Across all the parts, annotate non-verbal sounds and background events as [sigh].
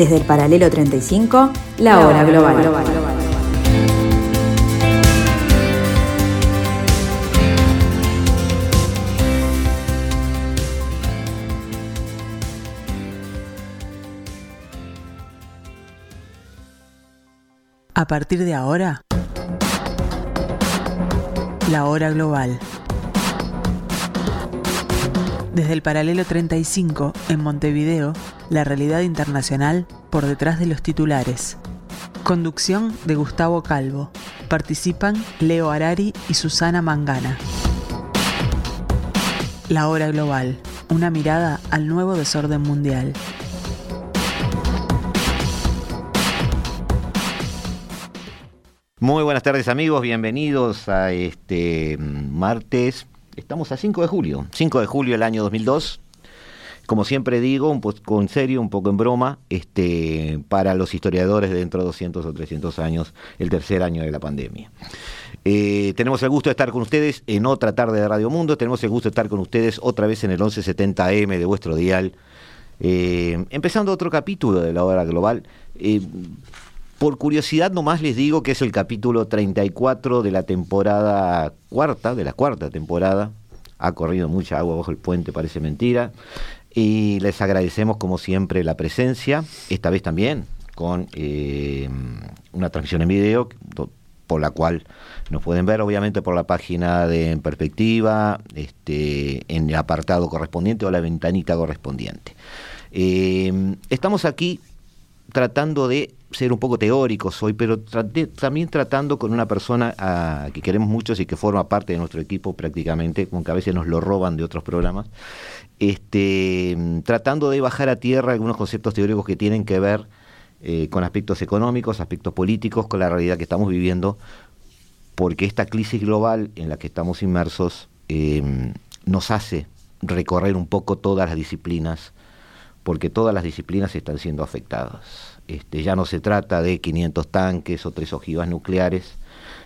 Desde el paralelo 35, la hora global. A partir de ahora, la hora global. Desde el paralelo 35, en Montevideo, la realidad internacional por detrás de los titulares. Conducción de Gustavo Calvo. Participan Leo Arari y Susana Mangana. La hora global. Una mirada al nuevo desorden mundial. Muy buenas tardes amigos, bienvenidos a este martes. Estamos a 5 de julio, 5 de julio del año 2002. Como siempre digo, un poco en serio, un poco en broma, este, para los historiadores dentro de 200 o 300 años, el tercer año de la pandemia. Eh, tenemos el gusto de estar con ustedes en otra tarde de Radio Mundo, tenemos el gusto de estar con ustedes otra vez en el 1170M de vuestro dial, eh, empezando otro capítulo de la hora global. Eh, por curiosidad nomás les digo que es el capítulo 34 de la temporada cuarta, de la cuarta temporada. Ha corrido mucha agua bajo el puente, parece mentira. Y les agradecemos como siempre la presencia, esta vez también con eh, una transmisión en video por la cual nos pueden ver obviamente por la página de En Perspectiva, este, en el apartado correspondiente o la ventanita correspondiente. Eh, estamos aquí tratando de ser un poco teóricos hoy, pero también tratando con una persona a, que queremos mucho y que forma parte de nuestro equipo prácticamente, aunque a veces nos lo roban de otros programas, este, tratando de bajar a tierra algunos conceptos teóricos que tienen que ver eh, con aspectos económicos, aspectos políticos, con la realidad que estamos viviendo, porque esta crisis global en la que estamos inmersos eh, nos hace recorrer un poco todas las disciplinas, porque todas las disciplinas están siendo afectadas este, ya no se trata de 500 tanques o tres ojivas nucleares,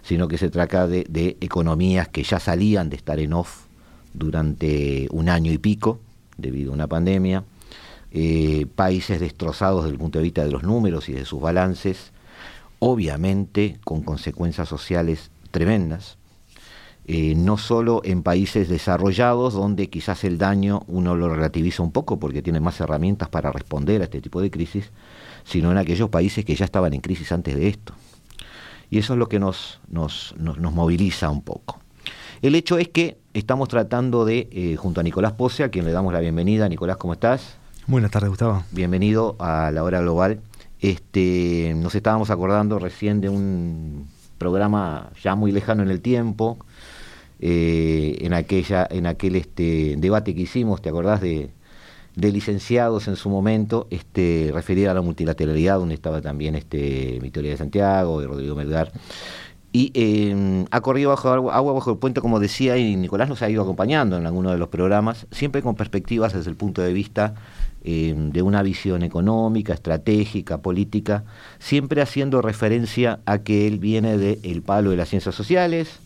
sino que se trata de, economías que ya salían de estar en off durante un año y pico debido a una pandemia, eh, países destrozados desde el punto de vista de los números y de sus balances, obviamente con consecuencias sociales tremendas, eh, no solo en países desarrollados donde quizás el daño uno lo relativiza un poco porque tiene más herramientas para responder a este tipo de crisis, sino en aquellos países que ya estaban en crisis antes de esto. Y eso es lo que nos, nos, nos, moviliza un poco. El hecho es que estamos tratando de, eh, junto a Nicolás Pose, a quien le damos la bienvenida. Nicolás, ¿cómo estás? Buenas tardes, Gustavo. Bienvenido a la hora global. Este, nos estábamos acordando recién de un programa ya muy lejano en el tiempo, eh, en aquella, en aquel este, debate que hicimos, ¿te acordás de, de licenciados en su momento, este, referida a la multilateralidad, donde estaba también este, Victoria de Santiago y Rodrigo Melgar. Y em, ha corrido bajo agua, bajo el puente, como decía, y Nicolás nos ha ido acompañando en alguno de los programas, siempre con perspectivas desde el punto de vista em, de una visión económica, estratégica, política, siempre haciendo referencia a que él viene del palo de las ciencias sociales,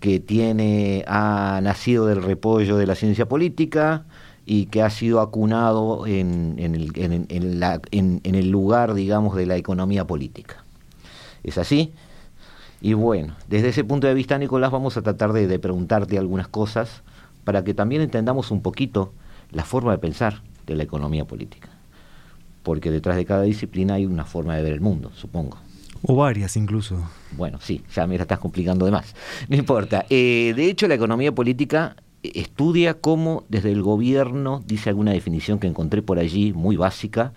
que tiene, ha nacido del repollo de la ciencia política, y que ha sido acunado en, el, en, el, lugar, digamos, de la economía política. ¿Es así? Y bueno, desde ese punto de vista, Nicolás, vamos a tratar de, preguntarte algunas cosas para que también entendamos un poquito la forma de pensar de la economía política. Porque detrás de cada disciplina hay una forma de ver el mundo, supongo. O varias incluso. Bueno, sí, ya me la estás complicando de más. No importa. Eh, de hecho, la economía política estudia cómo desde el gobierno, dice alguna definición que encontré por allí, muy básica,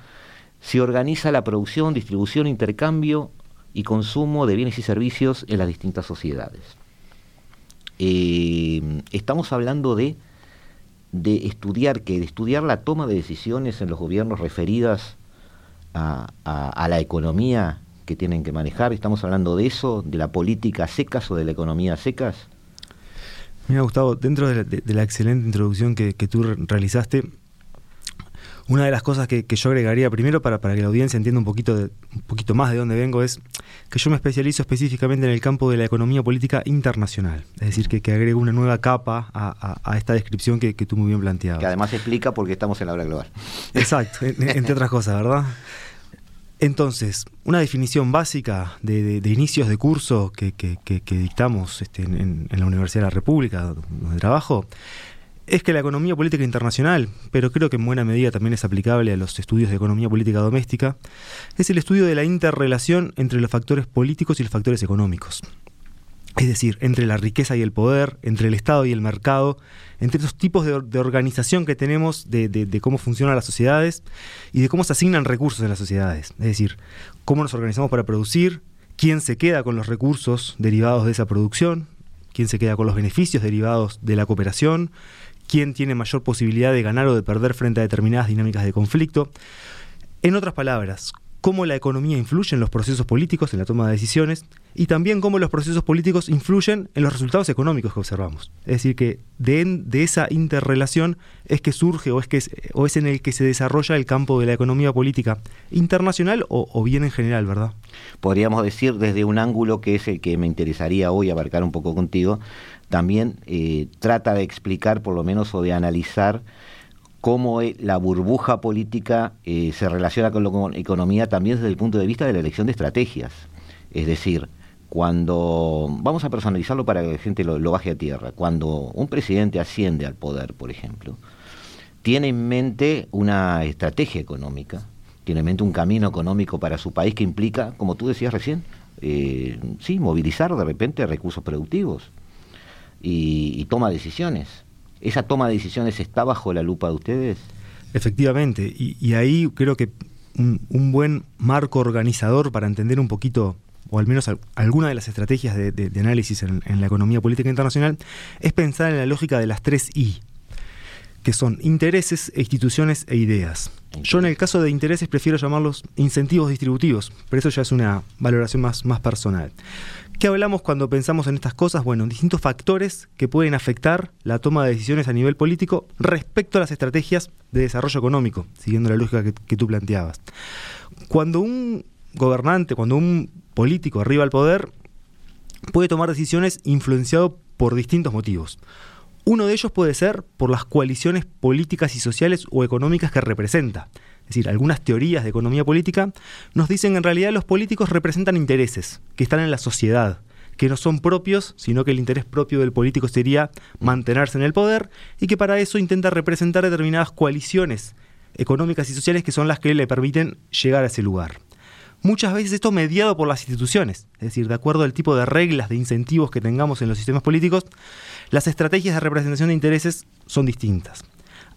se organiza la producción, distribución, intercambio y consumo de bienes y servicios en las distintas sociedades. Eh, estamos hablando de, de estudiar que de estudiar la toma de decisiones en los gobiernos referidas a, a la economía que tienen que manejar. Estamos hablando de eso, de la política secas o de la economía secas. Mira, Gustavo, dentro de la, excelente introducción que, tú realizaste, una de las cosas que, yo agregaría primero para, para, que la audiencia entienda un poquito, un poquito más de dónde vengo es que yo me especializo específicamente en el campo de la economía política internacional. Es decir, que, que agrego una nueva capa a, esta descripción que, tú muy bien planteabas. Que además explica por qué estamos en la hora global. Exacto, entre otras cosas, ¿verdad? [laughs] Entonces, una definición básica de, inicios de curso que, dictamos este, en, la Universidad de la República, donde trabajo, es que la economía política internacional, pero creo que en buena medida también es aplicable a los estudios de economía política doméstica, es el estudio de la interrelación entre los factores políticos y los factores económicos. Es decir, entre la riqueza y el poder, entre el Estado y el mercado, entre esos tipos de, organización que tenemos de, cómo funcionan las sociedades y de cómo se asignan recursos en las sociedades. Es decir, cómo nos organizamos para producir, quién se queda con los recursos derivados de esa producción, quién se queda con los beneficios derivados de la cooperación, quién tiene mayor posibilidad de ganar o de perder frente a determinadas dinámicas de conflicto. En otras palabras, cómo la economía influye en los procesos políticos, en la toma de decisiones, y también cómo los procesos políticos influyen en los resultados económicos que observamos. Es decir, que de, esa interrelación es que surge o es, en el que se desarrolla el campo de la economía política internacional o, bien en general, ¿verdad? Podríamos decir desde un ángulo que es el que me interesaría hoy abarcar un poco contigo, también eh, trata de explicar por lo menos o de analizar cómo la burbuja política eh, se relaciona con la economía también desde el punto de vista de la elección de estrategias. Es decir, cuando, vamos a personalizarlo para que la gente lo, baje a tierra, cuando un presidente asciende al poder, por ejemplo, tiene en mente una estrategia económica, tiene en mente un camino económico para su país que implica, como tú decías recién, eh, sí, movilizar de repente recursos productivos y toma decisiones ¿Esa toma de decisiones está bajo la lupa de ustedes? Efectivamente, y, ahí creo que un, buen marco organizador para entender un poquito, o al menos alguna de las estrategias de, análisis en, la economía política internacional, es pensar en la lógica de las tres I, que son intereses, instituciones e ideas. Yo en el caso de intereses prefiero llamarlos incentivos distributivos, pero eso ya es una valoración más, más personal. ¿Qué hablamos cuando pensamos en estas cosas? Bueno, distintos factores que pueden afectar la toma de decisiones a nivel político respecto a las estrategias de desarrollo económico, siguiendo la lógica que, tú planteabas. Cuando un gobernante, cuando un político arriba al poder, puede tomar decisiones influenciado por distintos motivos. Uno de ellos puede ser por las coaliciones políticas y sociales o económicas que representa. Es decir, algunas teorías de economía política nos dicen que en realidad los políticos representan intereses que están en la sociedad, que no son propios, sino que el interés propio del político sería mantenerse en el poder y que para eso intenta representar determinadas coaliciones económicas y sociales que son las que le permiten llegar a ese lugar. Muchas veces esto mediado por las instituciones, es decir, de acuerdo al tipo de reglas, de incentivos que tengamos en los sistemas políticos, las estrategias de representación de intereses son distintas.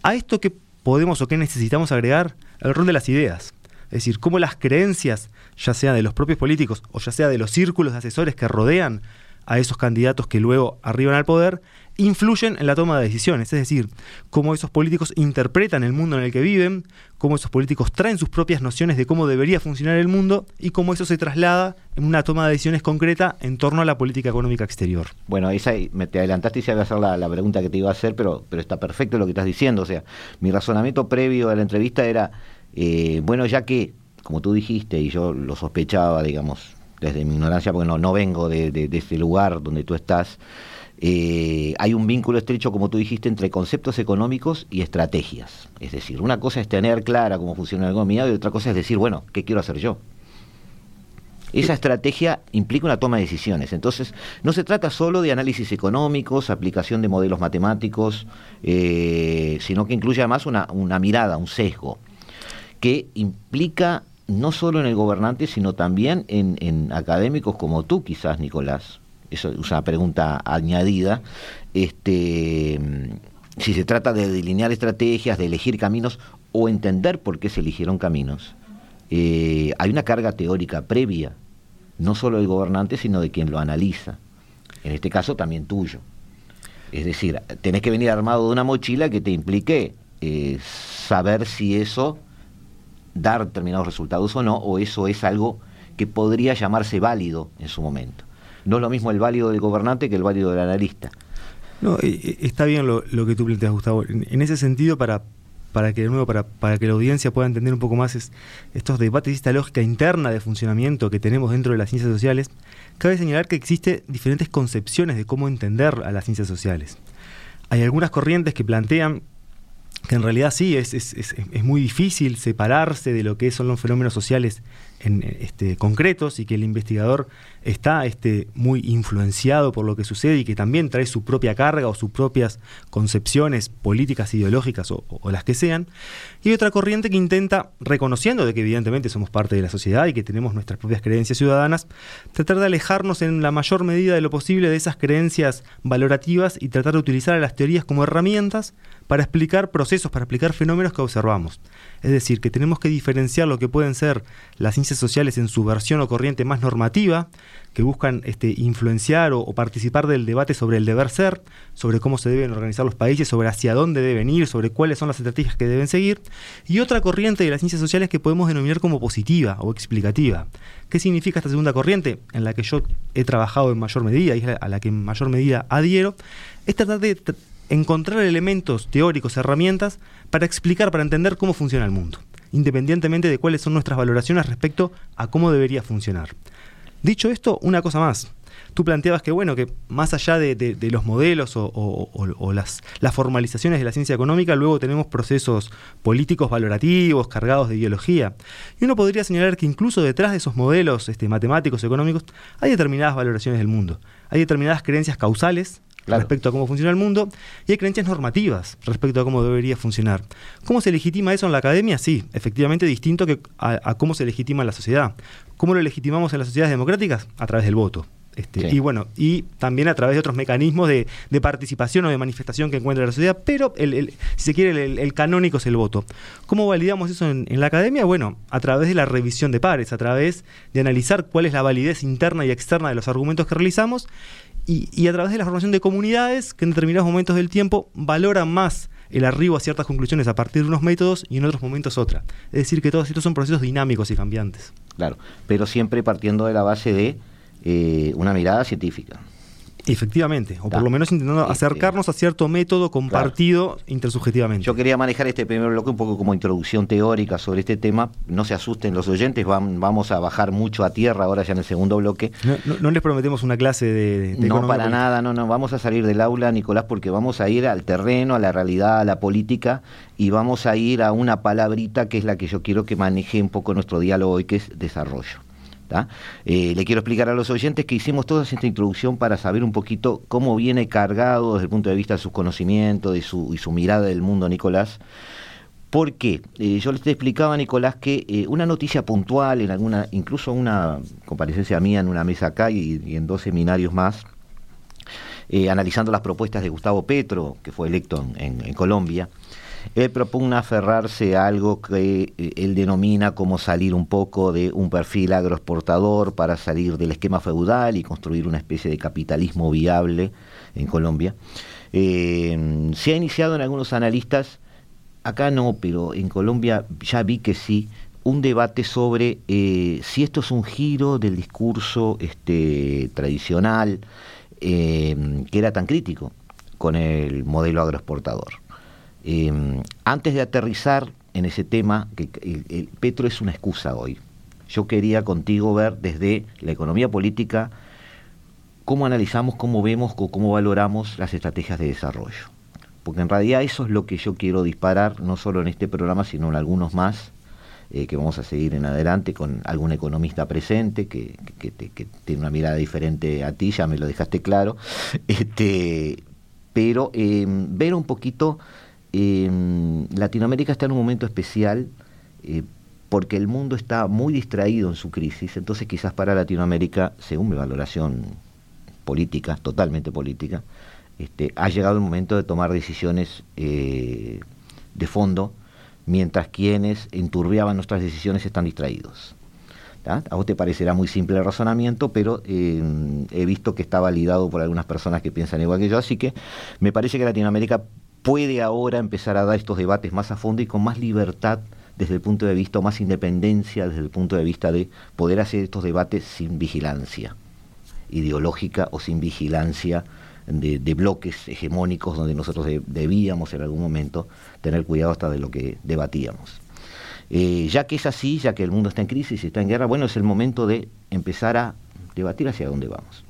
A esto que podemos o qué necesitamos agregar el rol de las ideas. Es decir, cómo las creencias, ya sea de los propios políticos o ya sea de los círculos de asesores que rodean a esos candidatos que luego arriban al poder, influyen en la toma de decisiones. Es decir, cómo esos políticos interpretan el mundo en el que viven, cómo esos políticos traen sus propias nociones de cómo debería funcionar el mundo y cómo eso se traslada en una toma de decisiones concreta en torno a la política económica exterior. Bueno, esa, me te adelantaste y se iba a hacer la, pregunta que te iba a hacer, pero, pero está perfecto lo que estás diciendo. O sea, mi razonamiento previo a la entrevista era, eh, bueno, ya que, como tú dijiste, y yo lo sospechaba, digamos, desde mi ignorancia, porque no, no vengo de, de, de ese lugar donde tú estás, eh, hay un vínculo estrecho, como tú dijiste, entre conceptos económicos y estrategias. Es decir, una cosa es tener clara cómo funciona la economía y otra cosa es decir, bueno, ¿qué quiero hacer yo? Esa estrategia implica una toma de decisiones. Entonces, no se trata solo de análisis económicos, aplicación de modelos matemáticos, eh, sino que incluye además una, mirada, un sesgo, que implica no solo en el gobernante, sino también en académicos como tú, quizás, Nicolás, eso es una pregunta añadida, este, si se trata de delinear estrategias, de elegir caminos o entender por qué se eligieron caminos, eh, hay una carga teórica previa, no solo del gobernante, sino de quien lo analiza. En este caso también tuyo. Es decir, tenés que venir armado de una mochila que te implique eh, saber si eso da determinados resultados o no, o eso es algo que podría llamarse válido en su momento no es lo mismo el válido del gobernante que el válido del analista. No, está bien lo, que tú planteas, Gustavo. En, ese sentido, para, para que de nuevo, para, para que la audiencia pueda entender un poco más estos debates y esta lógica interna de funcionamiento que tenemos dentro de las ciencias sociales, cabe señalar que existen diferentes concepciones de cómo entender a las ciencias sociales. Hay algunas corrientes que plantean que en realidad sí, es, es, es, es, muy difícil separarse de lo que son los fenómenos sociales en, este, concretos y que el investigador está este, muy influenciado por lo que sucede y que también trae su propia carga o sus propias concepciones políticas, ideológicas o, o, las que sean. Y otra corriente que intenta, reconociendo de que evidentemente somos parte de la sociedad y que tenemos nuestras propias creencias ciudadanas, tratar de alejarnos en la mayor medida de lo posible de esas creencias valorativas y tratar de utilizar a las teorías como herramientas para explicar procesos, para explicar fenómenos que observamos. Es decir, que tenemos que diferenciar lo que pueden ser las ciencias sociales en su versión o corriente más normativa, que buscan este, influenciar o, participar del debate sobre el deber ser, sobre cómo se deben organizar los países, sobre hacia dónde deben ir, sobre cuáles son las estrategias que deben seguir, y otra corriente de las ciencias sociales que podemos denominar como positiva o explicativa. ¿Qué significa esta segunda corriente en la que yo he trabajado en mayor medida y a la que en mayor medida adhiero? Es tratar de encontrar elementos teóricos, herramientas para explicar, para entender cómo funciona el mundo, independientemente de cuáles son nuestras valoraciones respecto a cómo debería funcionar. Dicho esto, una cosa más. Tú planteabas que, bueno, que más allá de, los modelos o, las, formalizaciones de la ciencia económica, luego tenemos procesos políticos valorativos, cargados de ideología. Y uno podría señalar que incluso detrás de esos modelos este, matemáticos, económicos, hay determinadas valoraciones del mundo. Hay determinadas creencias causales Claro. respecto a cómo funciona el mundo, y hay creencias normativas respecto a cómo debería funcionar. ¿Cómo se legitima eso en la academia? Sí, efectivamente distinto que a, a cómo se legitima en la sociedad. ¿Cómo lo legitimamos en las sociedades democráticas? A través del voto. Este, sí. Y bueno, y también a través de otros mecanismos de, de participación o de manifestación que encuentra la sociedad, pero el, el, si se quiere, el, el, canónico es el voto. ¿Cómo validamos eso en, en, la academia? Bueno, a través de la revisión de pares, a través de analizar cuál es la validez interna y externa de los argumentos que realizamos y, a través de la formación de comunidades que en determinados momentos del tiempo valoran más el arribo a ciertas conclusiones a partir de unos métodos y en otros momentos otra. Es decir, que todos estos son procesos dinámicos y cambiantes. Claro, pero siempre partiendo de la base de eh, una mirada científica. Efectivamente, o por lo menos intentando este, acercarnos a cierto método compartido claro. intersubjetivamente. Yo quería manejar este primer bloque un poco como introducción teórica sobre este tema. No se asusten los oyentes, van, vamos a bajar mucho a tierra ahora ya en el segundo bloque. No, no, no les prometemos una clase de... de no, para nada, no, no, vamos a salir del aula, Nicolás, porque vamos a ir al terreno, a la realidad, a la política, y vamos a ir a una palabrita que es la que yo quiero que maneje un poco nuestro diálogo hoy, que es desarrollo. Eh, le quiero explicar a los oyentes que hicimos toda esta introducción para saber un poquito cómo viene cargado desde el punto de vista de sus conocimientos y su mirada del mundo Nicolás. Porque eh, yo les explicaba Nicolás que eh, una noticia puntual, en alguna, incluso una comparecencia mía en una mesa acá y, en dos seminarios más, eh, analizando las propuestas de Gustavo Petro, que fue electo en Colombia, él propugna aferrarse a algo que eh, él denomina como salir un poco de un perfil agroexportador para salir del esquema feudal y construir una especie de capitalismo viable en Colombia. Eh, se ha iniciado en algunos analistas, acá no, pero en Colombia ya vi que sí, un debate sobre eh, si esto es un giro del discurso este, tradicional eh, que era tan crítico con el modelo agroexportador. Eh, antes de aterrizar en ese tema, que el, Petro es una excusa hoy. Yo quería contigo ver desde la economía política cómo analizamos, cómo vemos, cómo valoramos las estrategias de desarrollo. Porque en realidad eso es lo que yo quiero disparar, no solo en este programa, sino en algunos más, eh, que vamos a seguir en adelante con algún economista presente que, que, tiene una mirada diferente a ti, ya me lo dejaste claro. [laughs] Este, pero eh, ver un poquito eh, Latinoamérica está en un momento especial eh, porque el mundo está muy distraído en su crisis, entonces quizás para Latinoamérica, según mi valoración política, totalmente política, este, ha llegado el momento de tomar decisiones eh, de fondo, mientras quienes enturbiaban nuestras decisiones están distraídos. A vos te parecerá muy simple el razonamiento, pero eh, he visto que está validado por algunas personas que piensan igual que yo, así que me parece que Latinoamérica puede ahora empezar a dar estos debates más a fondo y con más libertad desde el punto de vista, o más independencia desde el punto de vista de poder hacer estos debates sin vigilancia ideológica o sin vigilancia de, bloques hegemónicos donde nosotros de, debíamos en algún momento tener cuidado hasta de lo que debatíamos. Eh, ya que es así, ya que el mundo está en crisis y está en guerra, bueno, es el momento de empezar a debatir hacia dónde vamos.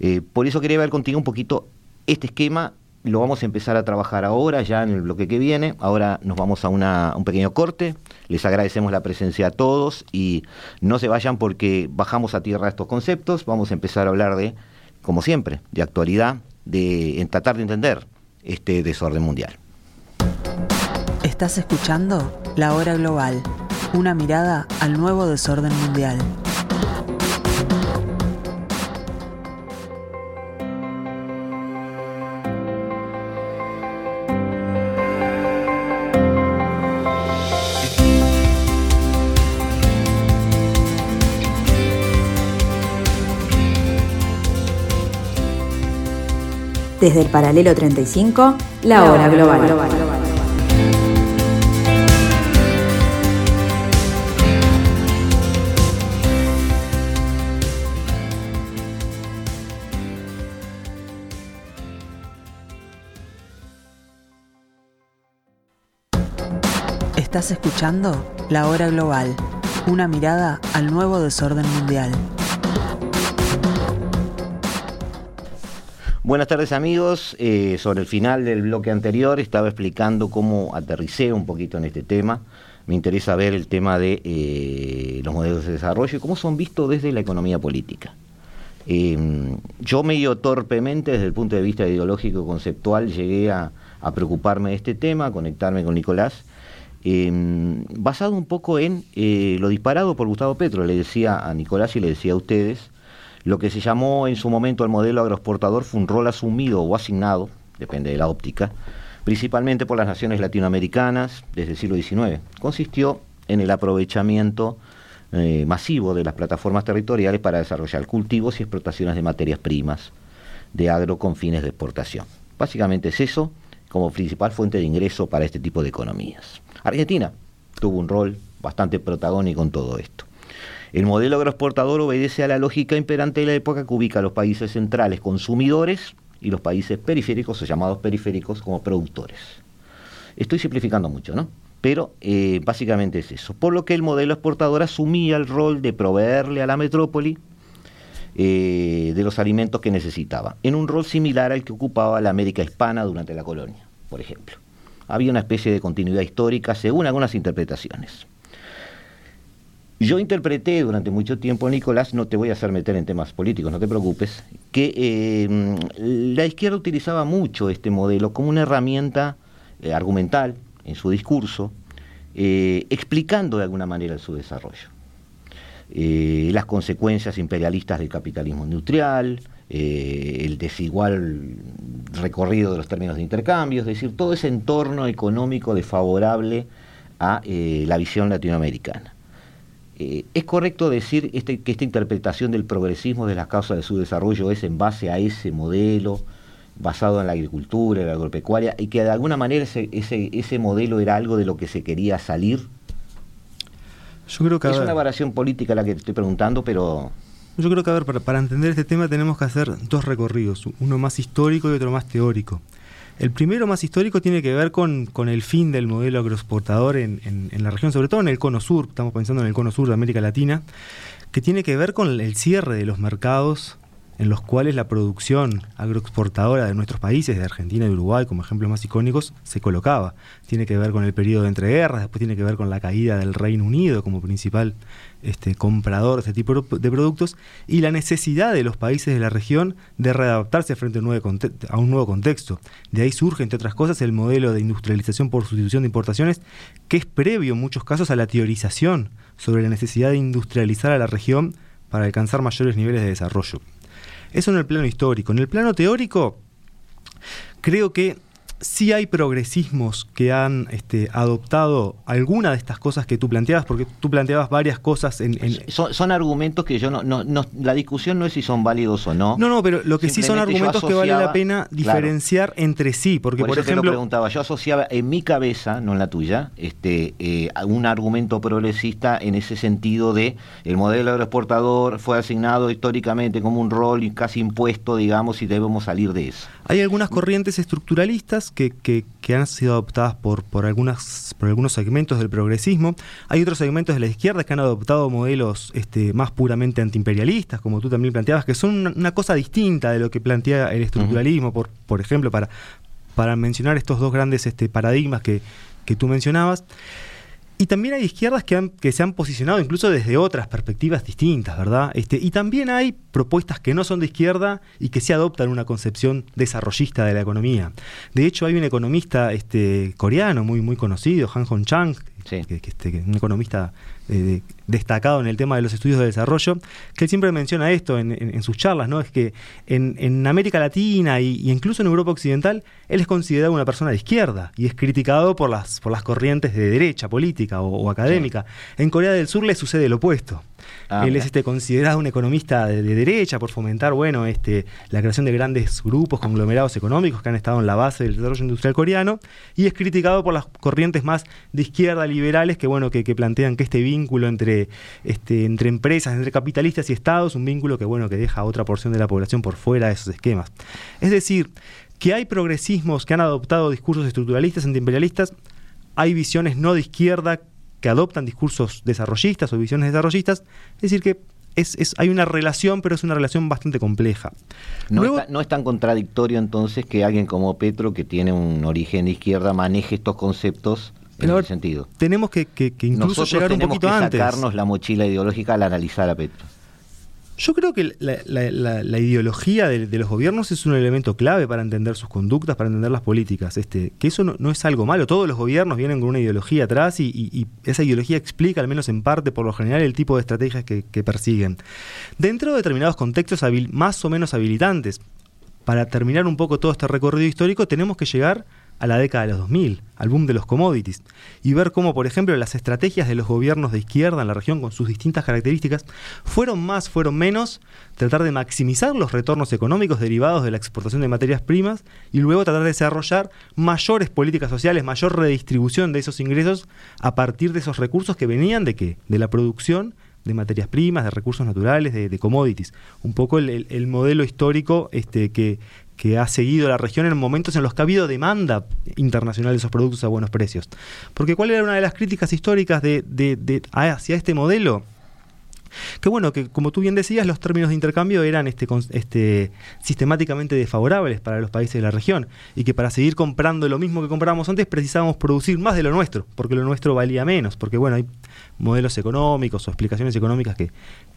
Eh, por eso quería ver contigo un poquito este esquema lo vamos a empezar a trabajar ahora, ya en el bloque que viene. Ahora nos vamos a un pequeño corte. Les agradecemos la presencia a todos y no se vayan porque bajamos a tierra estos conceptos. Vamos a empezar a hablar de, como siempre, de actualidad, de en tratar de entender este desorden mundial. Estás escuchando La Hora Global, una mirada al nuevo desorden mundial. Desde el paralelo 35, la hora global. Estás escuchando La Hora Global, una mirada al nuevo desorden mundial. Buenas tardes amigos, eh, sobre el final del bloque anterior estaba explicando cómo aterricé un poquito en este tema. Me interesa ver el tema de eh, los modelos de desarrollo y cómo son vistos desde la economía política. Em, yo medio torpemente desde el punto de vista ideológico conceptual llegué a, preocuparme de este tema, a conectarme con Nicolás, em, basado un poco en eh, lo disparado por Gustavo Petro. Le decía a Nicolás y le decía a ustedes lo que se llamó en su momento el modelo agroexportador fue un rol asumido o asignado, depende de la óptica, principalmente por las naciones latinoamericanas desde el siglo XIX. Consistió en el aprovechamiento eh, masivo de las plataformas territoriales para desarrollar cultivos y explotaciones de materias primas de agro con fines de exportación. Básicamente es eso como principal fuente de ingreso para este tipo de economías. Argentina tuvo un rol bastante protagónico en todo esto. El modelo agroexportador obedece a la lógica imperante de la época que ubica a los países centrales consumidores y los países periféricos o llamados periféricos como productores. Estoy simplificando mucho, ¿no? Pero eh, básicamente es eso. Por lo que el modelo exportador asumía el rol de proveerle a la metrópoli eh, de los alimentos que necesitaba, en un rol similar al que ocupaba la América hispana durante la colonia, por ejemplo. Había una especie de continuidad histórica según algunas interpretaciones. Yo interpreté durante mucho tiempo, Nicolás, no te voy a hacer meter en temas políticos, no te preocupes, que eh, la izquierda utilizaba mucho este modelo como una herramienta eh, argumental en su discurso, eh, explicando de alguna manera su desarrollo. las consecuencias imperialistas del capitalismo industrial, el desigual recorrido de los términos de intercambio, es decir, todo ese entorno económico desfavorable a la visión latinoamericana. Eh, ¿Es correcto decir este, que esta interpretación del progresismo de las causas de su desarrollo es en base a ese modelo basado en la agricultura, en la agropecuaria, y que de alguna manera ese, ese, modelo era algo de lo que se quería salir? Yo creo que, es una variación política la que te estoy preguntando, pero... Yo creo que, a ver, para, para entender este tema tenemos que hacer dos recorridos, uno más histórico y otro más teórico. El primero más histórico tiene que ver con, el fin del modelo agroexportador en, en, la región, sobre todo en el cono sur, estamos pensando en el cono sur de América Latina, que tiene que ver con el cierre de los mercados en los cuales la producción agroexportadora de nuestros países, de Argentina y Uruguay, como ejemplos más icónicos, se colocaba. Tiene que ver con el periodo de entreguerras, después tiene que ver con la caída del Reino Unido como principal este, comprador de este tipo de productos y la necesidad de los países de la región de readaptarse frente a un, nuevo a un nuevo contexto. De ahí surge, entre otras cosas, el modelo de industrialización por sustitución de importaciones, que es previo en muchos casos a la teorización sobre la necesidad de industrializar a la región para alcanzar mayores niveles de desarrollo. Eso en el plano histórico. En el plano teórico, creo que sí hay progresismos que han este, adoptado alguna de estas cosas que tú planteabas, porque tú planteabas varias cosas en... Son, argumentos que yo no, no, La discusión no es si son válidos o no. No, no, pero lo que sí son argumentos que vale la pena diferenciar entre sí, porque por, ejemplo... Te lo preguntaba, yo asociaba en mi cabeza, no en la tuya, este, eh, un argumento progresista en ese sentido de el modelo agroexportador fue asignado históricamente como un rol casi impuesto, digamos, y debemos salir de eso. Hay algunas corrientes estructuralistas que, han sido adoptadas por, por, algunas, por algunos segmentos del progresismo. Hay otros segmentos de la izquierda que han adoptado modelos este, más puramente antiimperialistas, como tú también planteabas, que son una, cosa distinta de lo que plantea el estructuralismo, por, por ejemplo, para, para mencionar estos dos grandes este, paradigmas que, que tú mencionabas. Y también hay izquierdas que, han, que se han posicionado incluso desde otras perspectivas distintas, ¿verdad? Este, y también hay propuestas que no son de izquierda y que se adoptan una concepción desarrollista de la economía. De hecho, hay un economista este, coreano muy, muy conocido, Han Hong Chang, que, este, un economista eh, destacado en el tema de los estudios de desarrollo, que él siempre menciona esto en, sus charlas, ¿no? Es que en, América Latina y, incluso en Europa Occidental, él es considerado una persona de izquierda y es criticado por las, por las corrientes de derecha política o, académica. En Corea del Sur le sucede lo opuesto. Ah, él es este, considerado un economista de, derecha por fomentar bueno, este, la creación de grandes grupos, conglomerados económicos que han estado en la base del desarrollo industrial coreano y es criticado por las corrientes más de izquierda liberales que, bueno, que, que plantean que este vínculo entre, este, entre empresas, entre capitalistas y estados, un vínculo que, bueno, que deja a otra porción de la población por fuera de esos esquemas. Es decir, que hay progresismos que han adoptado discursos estructuralistas, antiimperialistas, hay visiones no de izquierda que adoptan discursos desarrollistas o visiones desarrollistas, es decir, que es, hay una relación, pero es una relación bastante compleja. No, no, es tan contradictorio entonces que alguien como Petro, que tiene un origen de izquierda, maneje estos conceptos en ese sentido. Tenemos que, que, incluso llegar un poquito que antes. sacarnos la mochila ideológica al analizar a Petro. Yo creo que la, ideología de, los gobiernos es un elemento clave para entender sus conductas, para entender las políticas. Este, que eso no, es algo malo. Todos los gobiernos vienen con una ideología atrás y, esa ideología explica, al menos en parte, por lo general, el tipo de estrategias que, persiguen. Dentro de determinados contextos más o menos habilitantes, para terminar un poco todo este recorrido histórico, tenemos que llegar a la década de los 2000, al boom de los commodities, y ver cómo, por ejemplo, las estrategias de los gobiernos de izquierda en la región con sus distintas características fueron más, fueron menos, tratar de maximizar los retornos económicos derivados de la exportación de materias primas y luego tratar de desarrollar mayores políticas sociales, mayor redistribución de esos ingresos a partir de esos recursos que venían de qué? De la producción de materias primas, de recursos naturales, de, commodities. Un poco el, el modelo histórico este, que, que ha seguido la región en momentos en los que ha habido demanda internacional de esos productos a buenos precios. Porque ¿cuál era una de las críticas históricas de, hacia este modelo? Que bueno, que como tú bien decías, los términos de intercambio eran este, este, sistemáticamente desfavorables para los países de la región y que para seguir comprando lo mismo que comprábamos antes precisábamos producir más de lo nuestro, porque lo nuestro valía menos, porque bueno, hay modelos económicos o explicaciones económicas que,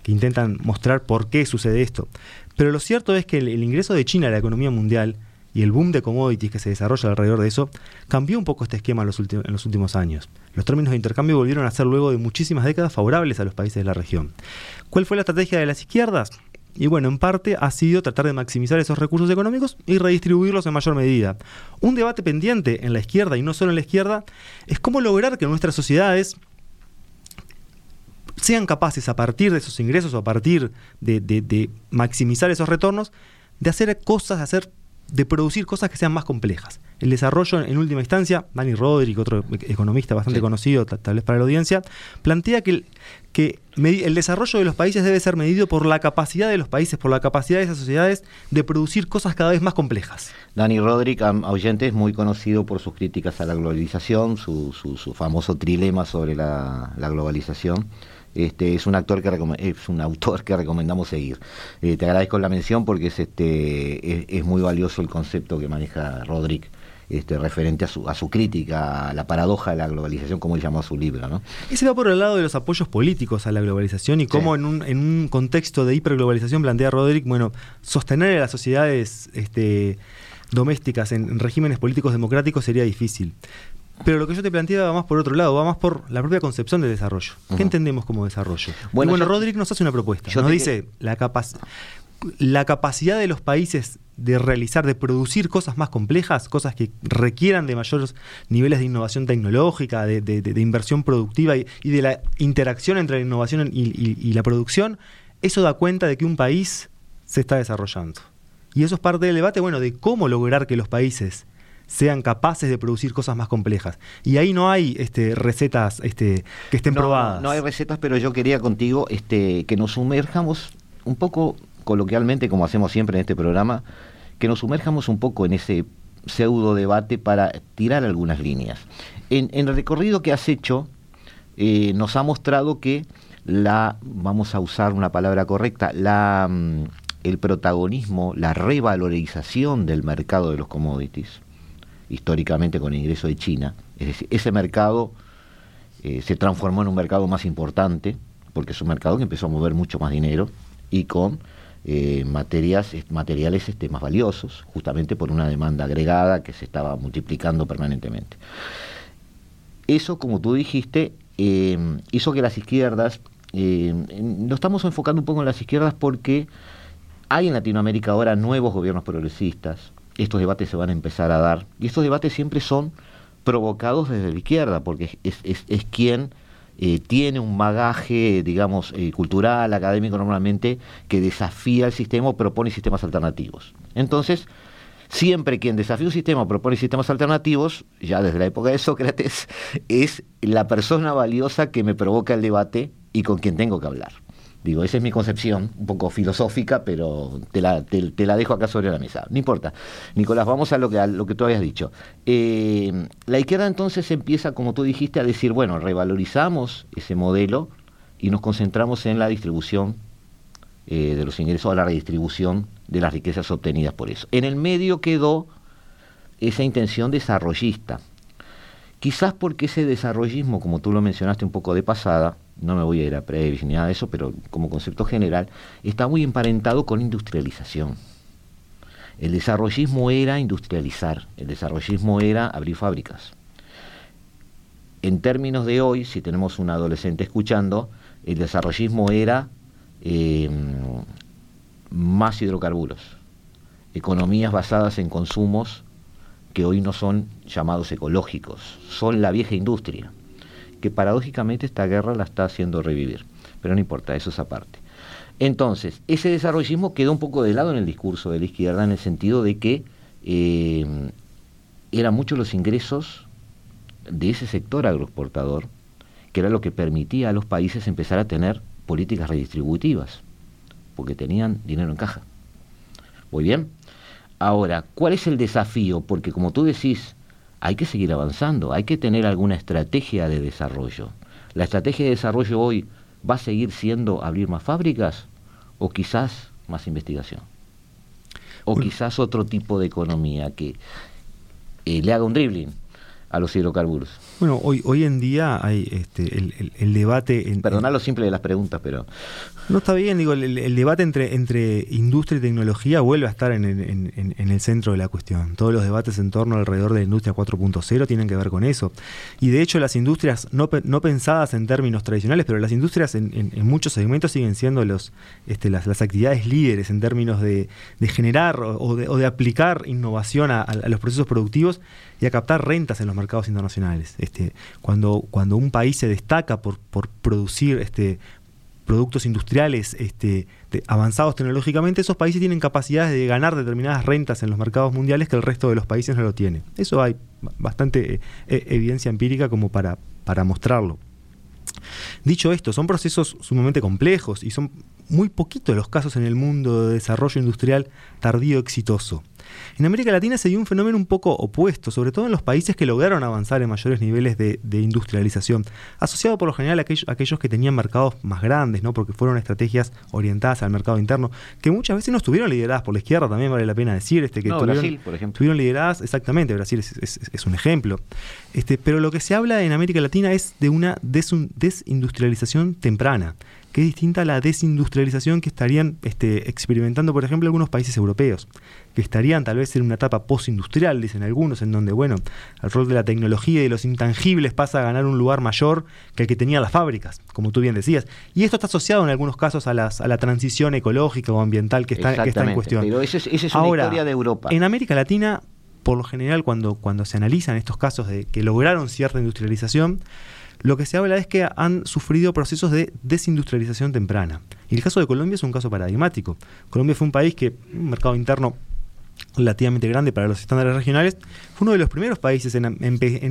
que intentan mostrar por qué sucede esto. Pero lo cierto es que el, ingreso de China a la economía mundial y el boom de commodities que se desarrolla alrededor de eso cambió un poco este esquema en los, últimos años. Los términos de intercambio volvieron a ser luego de muchísimas décadas favorables a los países de la región. ¿Cuál fue la estrategia de las izquierdas? Y bueno, en parte ha sido tratar de maximizar esos recursos económicos y redistribuirlos en mayor medida. Un debate pendiente en la izquierda y no solo en la izquierda es cómo lograr que nuestras sociedades sean capaces a partir de esos ingresos o a partir de, maximizar esos retornos, de hacer cosas, de hacer de producir cosas que sean más complejas. El desarrollo, en última instancia, Dani Roderick, otro economista bastante conocido, tal vez para la audiencia, plantea que, el, que el desarrollo de los países debe ser medido por la capacidad de los países, por la capacidad de esas sociedades de producir cosas cada vez más complejas. Dani Roderick, oyente, es muy conocido por sus críticas a la globalización, su, famoso trilema sobre la globalización. Este, es un actor que es un autor que recomendamos seguir. Eh, te agradezco la mención porque es este es, muy valioso el concepto que maneja Roderick. Este, referente a su, a su crítica a la paradoja de la globalización, como él llamó su libro. ¿no? se va por el lado de los apoyos políticos a la globalización y cómo en, un, en un contexto de hiperglobalización plantea Roderick, bueno, sostener a las sociedades este, domésticas en regímenes políticos democráticos sería difícil. Pero lo que yo te planteaba va más por otro lado, va más por la propia concepción de desarrollo. ¿Qué entendemos como desarrollo? Bueno, bueno Roderick nos hace una propuesta. Nos dice la, la capacidad de los países de realizar, de producir cosas más complejas, cosas que requieran de mayores niveles de innovación tecnológica, de, inversión productiva y, de la interacción entre la innovación y la producción, eso da cuenta de que un país se está desarrollando. Y eso es parte del debate, bueno, de cómo lograr que los países sean capaces de producir cosas más complejas. Y ahí no hay este, recetas este, que estén probadas. No hay recetas, pero yo quería contigo este, que nos sumerjamos un poco, coloquialmente, como hacemos siempre en este programa, que nos sumerjamos un poco en ese pseudo debate para tirar algunas líneas. En, el recorrido que has hecho, eh, nos ha mostrado que la, vamos a usar una palabra correcta, la, mm, el protagonismo, la revalorización del mercado de los commodities, históricamente con el ingreso de China. Es decir, ese mercado eh, se transformó en un mercado más importante, porque es un mercado que empezó a mover mucho más dinero y con eh, materias, materiales este, más valiosos, justamente por una demanda agregada que se estaba multiplicando permanentemente. Eso, como tú dijiste, eh, hizo que las izquierdas, eh, nos estamos enfocando un poco en las izquierdas porque hay en Latinoamérica ahora nuevos gobiernos progresistas, estos debates se van a empezar a dar, y estos debates siempre son provocados desde la izquierda, porque es, es, es quien eh, tiene un bagaje, digamos, eh, cultural, académico normalmente, que desafía el sistema o propone sistemas alternativos. Entonces, siempre quien desafía un sistema o propone sistemas alternativos, ya desde la época de Sócrates, [laughs] es la persona valiosa que me provoca el debate y con quien tengo que hablar. Digo, esa es mi concepción, un poco filosófica, pero te la, te, la dejo acá sobre la mesa. No importa. Nicolás, vamos a lo que, lo que tú habías dicho. Eh, la izquierda entonces empieza, como tú dijiste, a decir, bueno, revalorizamos ese modelo y nos concentramos en la distribución eh, de los ingresos, a la redistribución de las riquezas obtenidas por eso. En el medio quedó esa intención desarrollista. Quizás porque ese desarrollismo, como tú lo mencionaste un poco de pasada, no me voy a ir a Previs ni nada de eso, pero como concepto general, está muy emparentado con industrialización. El desarrollismo era industrializar, el desarrollismo era abrir fábricas. En términos de hoy, si tenemos un adolescente escuchando, el desarrollismo era eh, más hidrocarburos, economías basadas en consumos que hoy no son llamados ecológicos, son la vieja industria que paradójicamente esta guerra la está haciendo revivir. Pero no importa, eso es aparte. Entonces, ese desarrollismo quedó un poco de lado en el discurso de la izquierda en el sentido de que eh, eran muchos los ingresos de ese sector agroexportador, que era lo que permitía a los países empezar a tener políticas redistributivas, porque tenían dinero en caja. Muy bien. Ahora, ¿cuál es el desafío? Porque como tú decís, hay que seguir avanzando, hay que tener alguna estrategia de desarrollo. ¿La estrategia de desarrollo hoy va a seguir siendo abrir más fábricas o quizás más investigación? O quizás otro tipo de economía que eh, le haga un dribbling a los hidrocarburos. Bueno, hoy, hoy en día hay este, el, debate... En, Perdona lo simple de las preguntas, pero... No está bien, digo, el, debate entre, entre industria y tecnología vuelve a estar en, el centro de la cuestión. Todos los debates en torno alrededor de la industria 4.0 tienen que ver con eso. Y de hecho las industrias, no, no pensadas en términos tradicionales, pero las industrias en, muchos segmentos siguen siendo los, este, las, las actividades líderes en términos de, generar o de, o de, aplicar innovación a, a los procesos productivos y a captar rentas en los mercados internacionales. Este, cuando, cuando un país se destaca por, por producir este, productos industriales este, avanzados tecnológicamente, esos países tienen capacidades de ganar determinadas rentas en los mercados mundiales que el resto de los países no lo tienen. Eso hay bastante eh, evidencia empírica como para, para mostrarlo. Dicho esto, son procesos sumamente complejos y son muy poquitos los casos en el mundo de desarrollo industrial tardío exitoso. En América Latina se dio un fenómeno un poco opuesto, sobre todo en los países que lograron avanzar en mayores niveles de, industrialización, asociado por lo general a aquellos, que tenían mercados más grandes, ¿no? porque fueron estrategias orientadas al mercado interno, que muchas veces no estuvieron lideradas por la izquierda, también vale la pena decir, este, que no, tuvieron, Brasil, por ejemplo. Estuvieron lideradas, exactamente, Brasil es, un ejemplo. Este, pero lo que se habla en América Latina es de una desindustrialización temprana que es distinta a la desindustrialización que estarían este, experimentando, por ejemplo, algunos países europeos, que estarían tal vez en una etapa postindustrial, dicen algunos, en donde, bueno, el rol de la tecnología y de los intangibles pasa a ganar un lugar mayor que el que tenían las fábricas, como tú bien decías. Y esto está asociado en algunos casos a, las, a la transición ecológica o ambiental que está, que está en cuestión. Pero esa es, una historia de Europa. En América Latina, por lo general, cuando, cuando se analizan estos casos de que lograron cierta industrialización, lo que se habla es que han sufrido procesos de desindustrialización temprana. Y el caso de Colombia es un caso paradigmático. Colombia fue un país que, un mercado interno relativamente grande para los estándares regionales, fue uno de los primeros países en,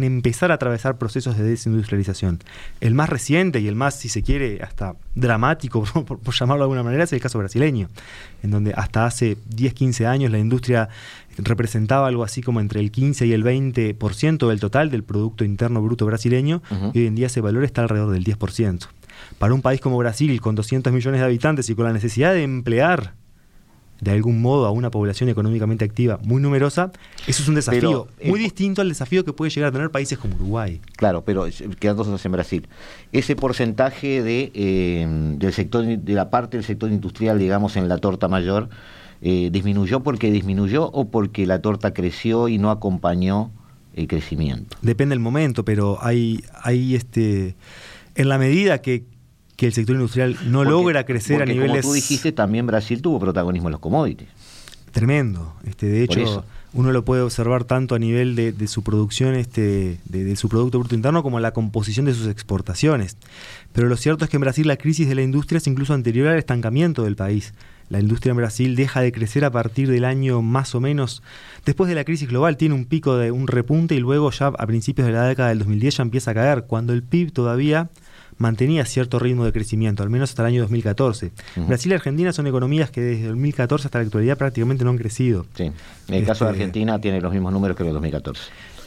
empezar a atravesar procesos de desindustrialización. El más reciente y el más, si se quiere, hasta dramático, [laughs] por, llamarlo de alguna manera, es el caso brasileño, en donde hasta hace 10, 15 años la industria representaba algo así como entre el 15 y el 20% del total del Producto Interno Bruto brasileño, y hoy en día ese valor está alrededor del 10%. Para un país como Brasil, con 200 millones de habitantes y con la necesidad de emplear de algún modo a una población económicamente activa muy numerosa, eso es un desafío muy distinto al desafío que puede llegar a tener países como Uruguay. Claro, pero quedándose en Brasil, ese porcentaje de, eh, del sector, de la parte del sector industrial, digamos, en la torta mayor, eh, disminuyó porque disminuyó o porque la torta creció y no acompañó el crecimiento. Depende del momento, pero hay, hay este, en la medida que, que el sector industrial no logra crecer a niveles. Como tú dijiste, también Brasil tuvo protagonismo en los commodities. Tremendo. Este, de hecho, uno lo puede observar tanto a nivel de, de su producción, este, de, de, su Producto Bruto Interno, como la composición de sus exportaciones. Pero lo cierto es que en Brasil la crisis de la industria es incluso anterior al estancamiento del país. La industria en Brasil deja de crecer a partir del año más o menos, después de la crisis global, tiene un pico de un repunte y luego ya a principios de la década del 2010 ya empieza a caer, cuando el PIB todavía mantenía cierto ritmo de crecimiento, al menos hasta el año 2014. Brasil y Argentina son economías que desde 2014 hasta la actualidad prácticamente no han crecido. Sí, en el este, caso de Argentina tiene los mismos números que el 2014.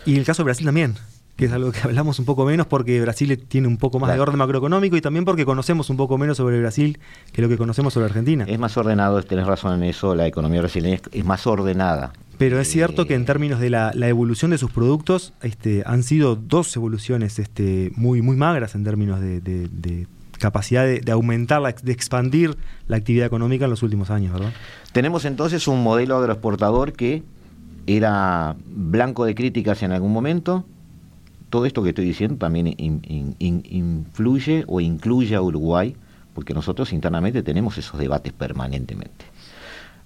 Y el caso de Brasil también que es algo que [laughs] hablamos un poco menos porque Brasil tiene un poco más de orden macroeconómico y también porque conocemos un poco menos sobre Brasil que lo que conocemos sobre Argentina. Es más ordenado, tenés razón en eso, la economía brasileña es más ordenada. Pero es cierto que en términos de la, evolución de sus productos, este, han sido dos evoluciones este, muy, muy magras en términos de, capacidad de, aumentar, de expandir la actividad económica en los últimos años, ¿verdad? Tenemos entonces un modelo agroexportador que era blanco de críticas en algún momento, todo esto que estoy diciendo también influye o incluye a Uruguay, porque nosotros internamente tenemos esos debates permanentemente.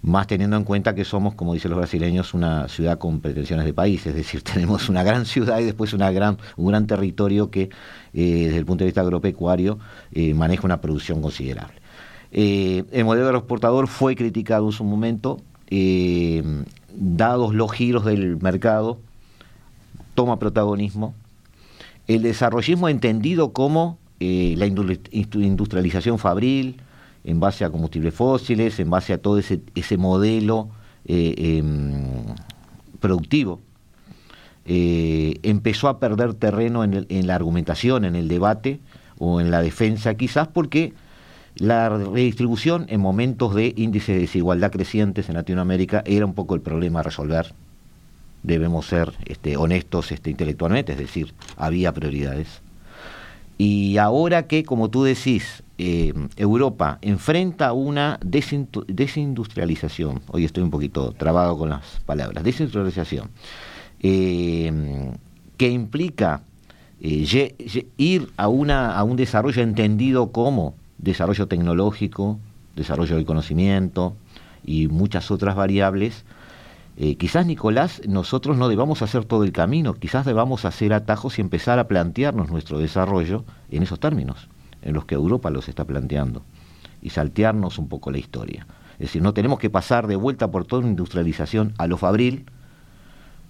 Más teniendo en cuenta que somos, como dicen los brasileños, una ciudad con pretensiones de país, es decir, [laughs] tenemos una gran ciudad y después una gran, un gran territorio que, eh, desde el punto de vista agropecuario, eh, maneja una producción considerable. Eh, el modelo agroexportador fue criticado en su momento, dados los giros del mercado, toma protagonismo el desarrollismo entendido como eh, la industrialización fabril, en base a combustibles fósiles, en base a todo ese, modelo eh, em, productivo, eh, empezó a perder terreno en, en, la argumentación, en el debate o en la defensa, quizás porque la redistribución en momentos de índices de desigualdad crecientes en Latinoamérica era un poco el problema a resolver debemos ser este, honestos este, intelectualmente, es decir, había prioridades. Y ahora que, como tú decís, eh, Europa enfrenta una desindustrialización, hoy estoy un poquito trabado con las palabras, desindustrialización, eh, que implica eh, ir a, una, a un desarrollo entendido como desarrollo tecnológico, desarrollo del conocimiento y muchas otras variables, eh, quizás, Nicolás, nosotros no debamos hacer todo el camino, quizás debamos hacer atajos y empezar a plantearnos nuestro desarrollo en esos términos, en los que Europa los está planteando, y saltearnos un poco la historia. Es decir, no tenemos que pasar de vuelta por toda una industrialización a lo fabril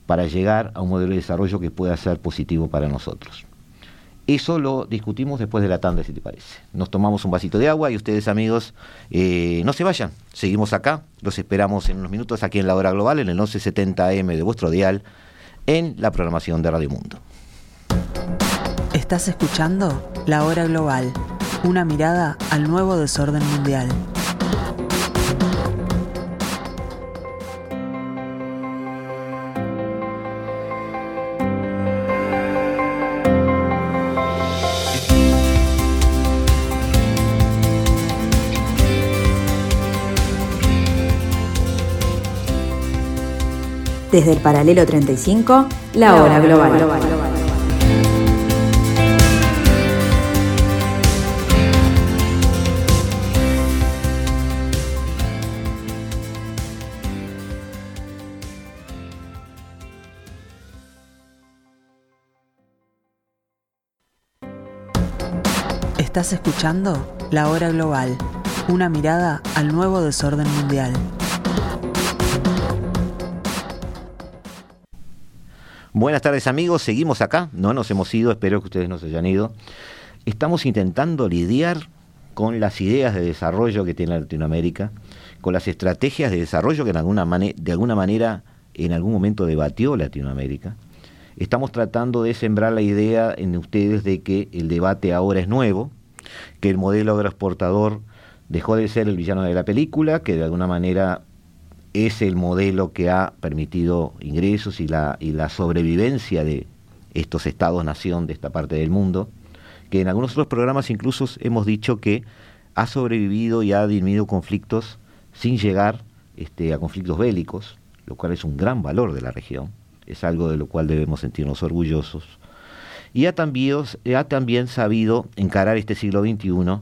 para llegar a un modelo de desarrollo que pueda ser positivo para nosotros. Eso lo discutimos después de la tanda, si te parece. Nos tomamos un vasito de agua y ustedes, amigos, eh, no se vayan. Seguimos acá. Los esperamos en unos minutos aquí en la hora global, en el 1170 AM de vuestro dial, en la programación de Radio Mundo. Estás escuchando La Hora Global, una mirada al nuevo desorden mundial. Desde el paralelo 35, la, hora global. global. Estás escuchando La Hora Global, una mirada al nuevo desorden mundial. Buenas tardes amigos, seguimos acá, no nos hemos ido, espero que ustedes no se hayan ido. Estamos intentando lidiar con las ideas de desarrollo que tiene Latinoamérica, con las estrategias de desarrollo que de alguna manera en algún momento debatió Latinoamérica. Estamos tratando de sembrar la idea en ustedes de que el debate ahora es nuevo, que el modelo agroexportador dejó de ser el villano de la película, que de alguna manera es el modelo que ha permitido ingresos y la, y la sobrevivencia de estos estados-nación de esta parte del mundo, que en algunos otros programas incluso hemos dicho que ha sobrevivido y ha disminuido conflictos sin llegar este, a conflictos bélicos, lo cual es un gran valor de la región, es algo de lo cual debemos sentirnos orgullosos. Y ha también, ha también sabido encarar este siglo XXI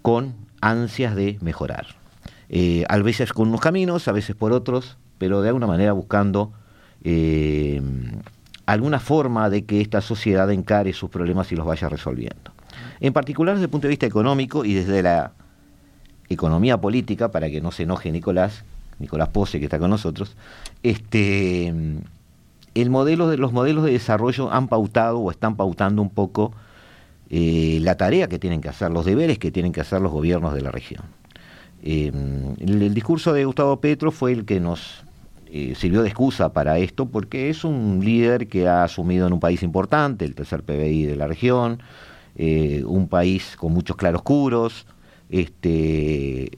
con ansias de mejorar. Eh, a veces con unos caminos, a veces por otros, pero de alguna manera buscando eh, alguna forma de que esta sociedad encare sus problemas y los vaya resolviendo. En particular desde el punto de vista económico y desde la economía política, para que no se enoje Nicolás, Nicolás Pose que está con nosotros, este, los modelos de desarrollo han pautado o están pautando un poco eh, la tarea que tienen que hacer, los deberes que tienen que hacer los gobiernos de la región. Em, el, discurso de Gustavo Petro fue el que nos eh, sirvió de excusa para esto, porque es un líder que ha asumido en un país importante, el tercer PBI de la región, eh, un país con muchos claroscuros, este,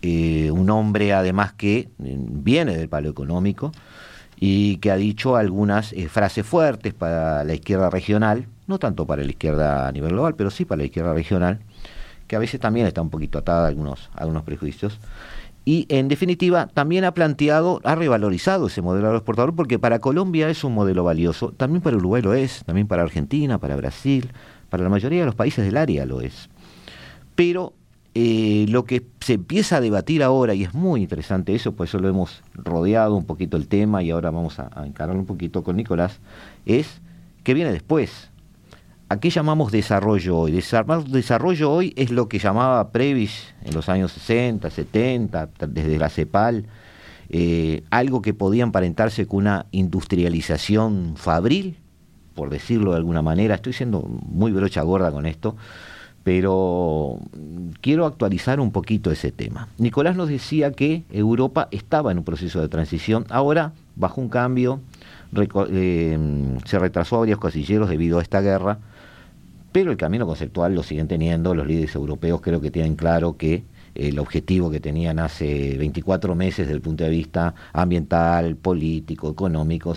eh, un hombre además que viene del palo económico y que ha dicho algunas frases fuertes para la izquierda regional, no tanto para la izquierda a nivel global, pero sí para la izquierda regional, que a veces también está un poquito atada a algunos, algunos prejuicios. Y en definitiva, también ha planteado, ha revalorizado ese modelo agroexportador porque para Colombia es un modelo valioso, también para Uruguay lo es, también para Argentina, para Brasil, para la mayoría de los países del área lo es. Pero eh, lo que se empieza a debatir ahora, y es muy interesante eso, por eso lo hemos rodeado un poquito el tema y ahora vamos a, a encararlo un poquito con Nicolás, es qué viene después. ¿A qué llamamos desarrollo hoy? Desarrollo hoy es lo que llamaba Previs en los años 60, 70, desde la CEPAL, eh, algo que podía emparentarse con una industrialización fabril, por decirlo de alguna manera. Estoy siendo muy brocha gorda con esto, pero quiero actualizar un poquito ese tema. Nicolás nos decía que Europa estaba en un proceso de transición, ahora bajo un cambio, eh, se retrasó varios casilleros debido a esta guerra, pero el camino conceptual lo siguen teniendo, los líderes europeos creo que tienen claro que el objetivo que tenían hace 24 meses desde el punto de vista ambiental, político, económico,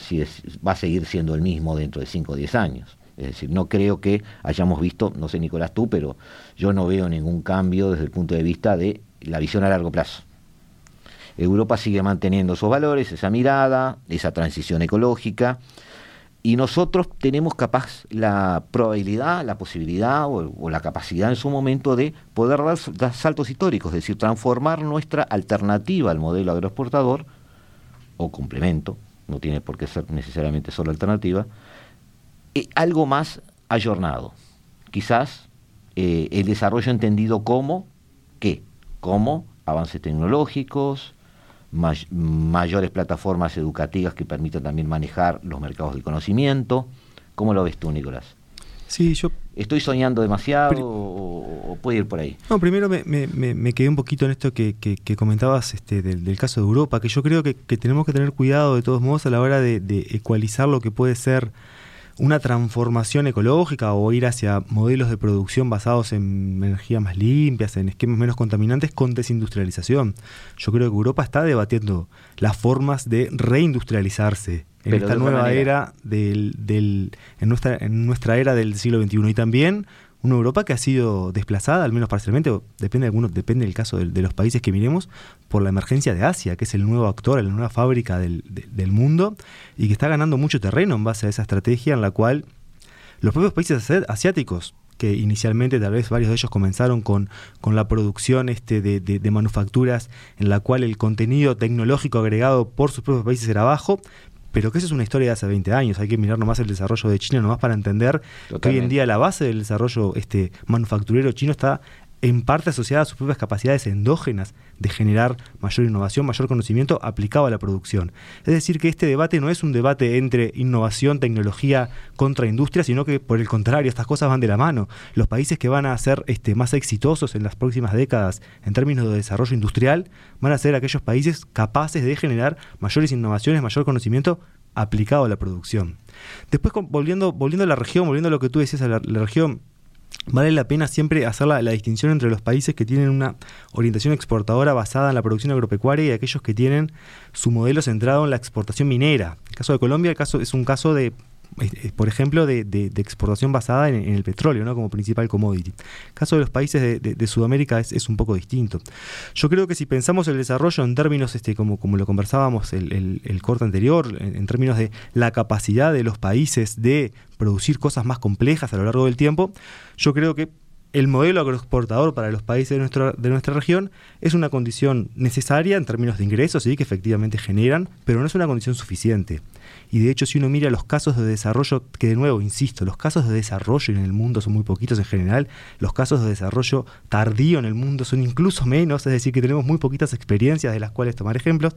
va a seguir siendo el mismo dentro de 5 o 10 años. Es decir, no creo que hayamos visto, no sé Nicolás tú, pero yo no veo ningún cambio desde el punto de vista de la visión a largo plazo. Europa sigue manteniendo esos valores, esa mirada, esa transición ecológica, y nosotros tenemos capaz la probabilidad, la posibilidad o, la capacidad en su momento de poder dar, saltos históricos, es decir, transformar nuestra alternativa al modelo agroexportador o complemento, no tiene por qué ser necesariamente solo alternativa, eh, algo más ayornado. Quizás eh, el desarrollo entendido como, ¿qué? Como avances tecnológicos, mayores plataformas educativas que permitan también manejar los mercados del conocimiento. ¿Cómo lo ves tú, Nicolás? Sí, yo... ¿Estoy soñando demasiado o, puede ir por ahí? No, primero me, me, quedé un poquito en esto que, que, comentabas este, del, caso de Europa, que yo creo que, tenemos que tener cuidado de todos modos a la hora de, de ecualizar lo que puede ser una transformación ecológica o ir hacia modelos de producción basados en energías más limpias, en esquemas menos contaminantes con desindustrialización. Yo creo que Europa está debatiendo las formas de reindustrializarse en esta nueva era del, del, en nuestra en nuestra era del siglo XXI y también una Europa que ha sido desplazada, al menos parcialmente, depende de algunos, depende del caso de, los países que miremos, por la emergencia de Asia, que es el nuevo actor, la nueva fábrica del, mundo, y que está ganando mucho terreno en base a esa estrategia en la cual los propios países asiáticos, que inicialmente tal vez varios de ellos comenzaron con, con la producción este de, de, manufacturas en la cual el contenido tecnológico agregado por sus propios países era bajo, pero que esa es una historia de hace 20 años. Hay que mirar nomás el desarrollo de China, nomás para entender que hoy en día la base del desarrollo este, manufacturero chino está en parte asociada a sus propias capacidades endógenas de generar mayor innovación, mayor conocimiento aplicado a la producción. Es decir, que este debate no es un debate entre innovación, tecnología contra industria, sino que por el contrario, estas cosas van de la mano. Los países que van a ser este, más exitosos en las próximas décadas en términos de desarrollo industrial van a ser aquellos países capaces de generar mayores innovaciones, mayor conocimiento aplicado a la producción. Después, volviendo, volviendo a la región, volviendo a lo que tú decías a la región, vale la pena siempre hacer la, distinción entre los países que tienen una orientación exportadora basada en la producción agropecuaria y aquellos que tienen su modelo centrado en la exportación minera. El caso de Colombia el caso, es un caso de por ejemplo, de, exportación basada en, el petróleo, ¿no? como principal commodity. El caso de los países de, Sudamérica es, un poco distinto. Yo creo que si pensamos el desarrollo en términos, este, como, como lo conversábamos el, el, corte anterior, en, términos de la capacidad de los países de producir cosas más complejas a lo largo del tiempo, yo creo que el modelo agroexportador para los países de nuestra, de nuestra región es una condición necesaria en términos de ingresos, ¿sí? que efectivamente generan, pero no es una condición suficiente. Y de hecho, si uno mira los casos de desarrollo, que de nuevo, insisto, los casos de desarrollo en el mundo son muy poquitos en general, los casos de desarrollo tardío en el mundo son incluso menos, es decir, que tenemos muy poquitas experiencias de las cuales tomar ejemplos.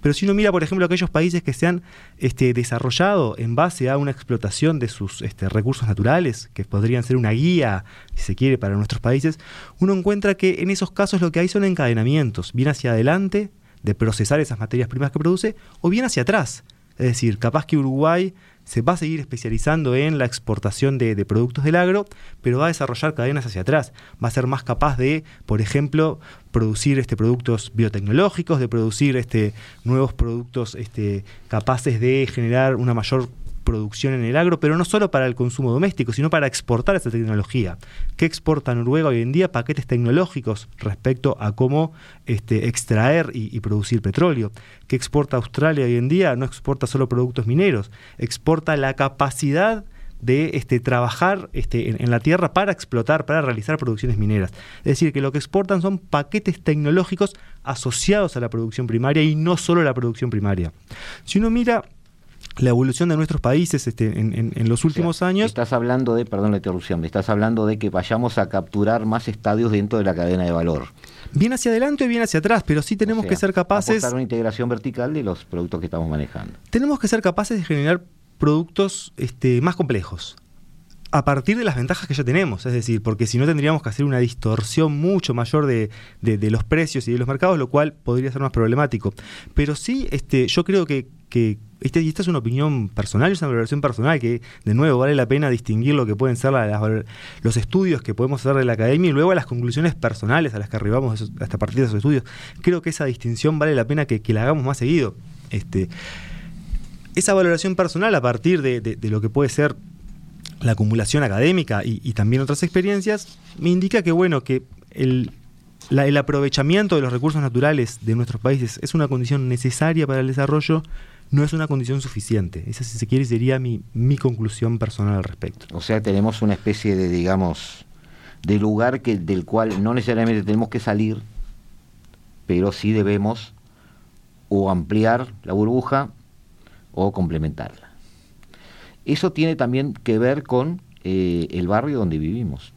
Pero si uno mira, por ejemplo, aquellos países que se han este, desarrollado en base a una explotación de sus este, recursos naturales, que podrían ser una guía, si se quiere, para nuestros países, uno encuentra que en esos casos lo que hay son encadenamientos, bien hacia adelante, de procesar esas materias primas que produce, o bien hacia atrás, es decir, capaz que Uruguay se va a seguir especializando en la exportación de, productos del agro, pero va a desarrollar cadenas hacia atrás. Va a ser más capaz de, por ejemplo, producir este, productos biotecnológicos, de producir este, nuevos productos este, capaces de generar una mayor producción en el agro, pero no solo para el consumo doméstico, sino para exportar esa tecnología. ¿Qué exporta Noruega hoy en día? Paquetes tecnológicos respecto a cómo este, extraer y, producir petróleo. ¿Qué exporta Australia hoy en día? No exporta solo productos mineros, exporta la capacidad de este, trabajar este, en, la tierra para explotar, para realizar producciones mineras. Es decir, que lo que exportan son paquetes tecnológicos asociados a la producción primaria y no solo a la producción primaria. Si uno mira la evolución de nuestros países este, en, los últimos años. Estás hablando de, perdón la interrupción, estás hablando de que vayamos a capturar más estadios dentro de la cadena de valor. Bien hacia adelante y bien hacia atrás, pero sí tenemos que ser capaces. una integración vertical de los productos que estamos manejando. Tenemos que ser capaces de generar productos este, más complejos a partir de las ventajas que ya tenemos, es decir, porque si no tendríamos que hacer una distorsión mucho mayor de, los precios y de los mercados, lo cual podría ser más problemático. Pero sí, este, yo creo que, que este, y esta es una opinión personal, es una valoración personal que, de nuevo, vale la pena distinguir lo que pueden ser los estudios que podemos hacer de la academia y luego las conclusiones personales a las que arribamos hasta partir de esos estudios. Creo que esa distinción vale la pena que, la hagamos más seguido. Este, esa valoración personal a partir de lo que puede ser la acumulación académica y, también otras experiencias, me indica que, bueno, que el, el aprovechamiento de los recursos naturales de nuestros países es una condición necesaria para el desarrollo, no es una condición suficiente. Esa, si se quiere, sería mi, mi conclusión personal al respecto. O sea, tenemos una especie de, digamos, de lugar que, del cual no necesariamente tenemos que salir, pero sí debemos o ampliar la burbuja o complementarla. Eso tiene también que ver con eh, el barrio donde vivimos.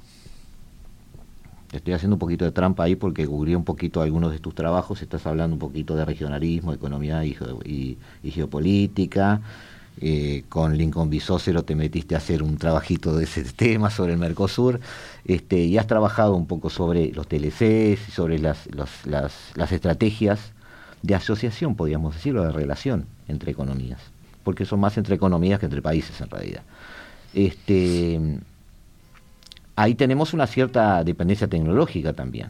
Estoy haciendo un poquito de trampa ahí porque cubrí un poquito algunos de tus trabajos. Estás hablando un poquito de regionalismo, economía y, geopolítica. Eh, con Lincoln Bisócero te metiste a hacer un trabajito de ese [laughs] tema sobre el Mercosur. Este, y has trabajado un poco sobre los TLCs, sobre las, las, las estrategias de asociación, podríamos decirlo, de relación entre economías porque son más entre economías que entre países en realidad. Este, ahí tenemos una cierta dependencia tecnológica también.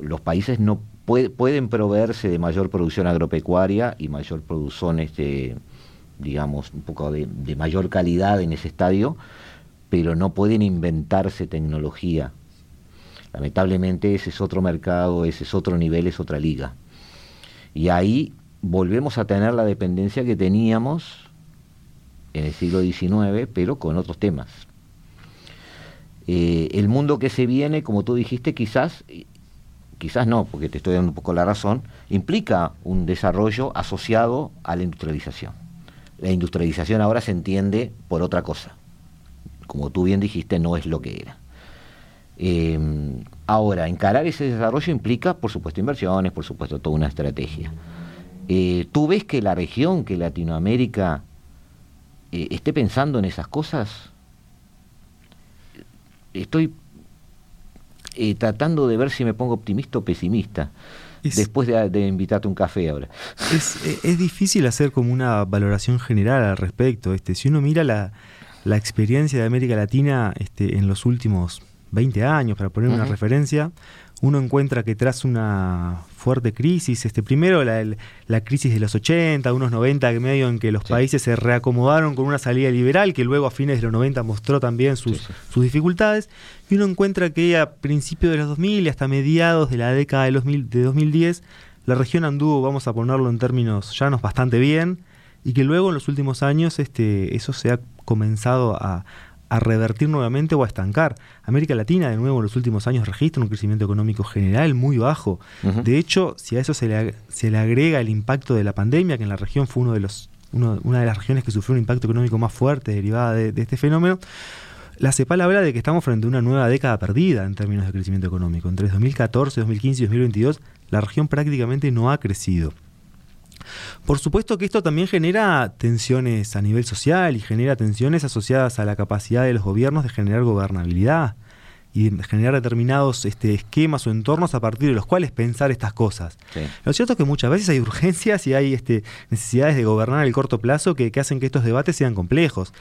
Los países no pueden proveerse de mayor producción agropecuaria y mayor producción, este, digamos, un poco de, de mayor calidad en ese estadio, pero no pueden inventarse tecnología. Lamentablemente ese es otro mercado, ese es otro nivel, es otra liga. Y ahí volvemos a tener la dependencia que teníamos en el siglo XIX, pero con otros temas. Eh, el mundo que se viene, como tú dijiste, quizás, quizás no, porque te estoy dando un poco la razón, implica un desarrollo asociado a la industrialización. La industrialización ahora se entiende por otra cosa. Como tú bien dijiste, no es lo que era. Eh, ahora, encarar ese desarrollo implica, por supuesto, inversiones, por supuesto, toda una estrategia. Eh, ¿Tú ves que la región, que Latinoamérica eh, esté pensando en esas cosas? Estoy eh, tratando de ver si me pongo optimista o pesimista. después de, invitarte a un café ahora. Es, difícil hacer como una valoración general al respecto. Este, si uno mira la, la experiencia de América Latina este, en los últimos 20 años, para poner una referencia, uno encuentra que tras una fuerte crisis, este, primero la, la, crisis de los 80, unos 90, medio en que los países se reacomodaron con una salida liberal, que luego a fines de los 90 mostró también sus, sus dificultades, y uno encuentra que a principios de los 2000 y hasta mediados de la década de, 2000, de 2010, la región anduvo, vamos a ponerlo en términos llanos, bastante bien, y que luego en los últimos años este, eso se ha comenzado a, a revertir nuevamente o a estancar. América Latina, de nuevo, en los últimos años registra un crecimiento económico general muy bajo. De hecho, si a eso se le, se le agrega el impacto de la pandemia, que en la región fue uno de los, una de las regiones que sufrió un impacto económico más fuerte derivada de, este fenómeno, la CEPAL habla de que estamos frente a una nueva década perdida en términos de crecimiento económico. Entre 2014, 2015 y 2022, la región prácticamente no ha crecido. Por supuesto que esto también genera tensiones a nivel social y genera tensiones asociadas a la capacidad de los gobiernos de generar gobernabilidad y generar determinados este, esquemas o entornos a partir de los cuales pensar estas cosas. Lo cierto es que muchas veces hay urgencias y hay este, necesidades de gobernar el corto plazo que, hacen que estos debates sean complejos.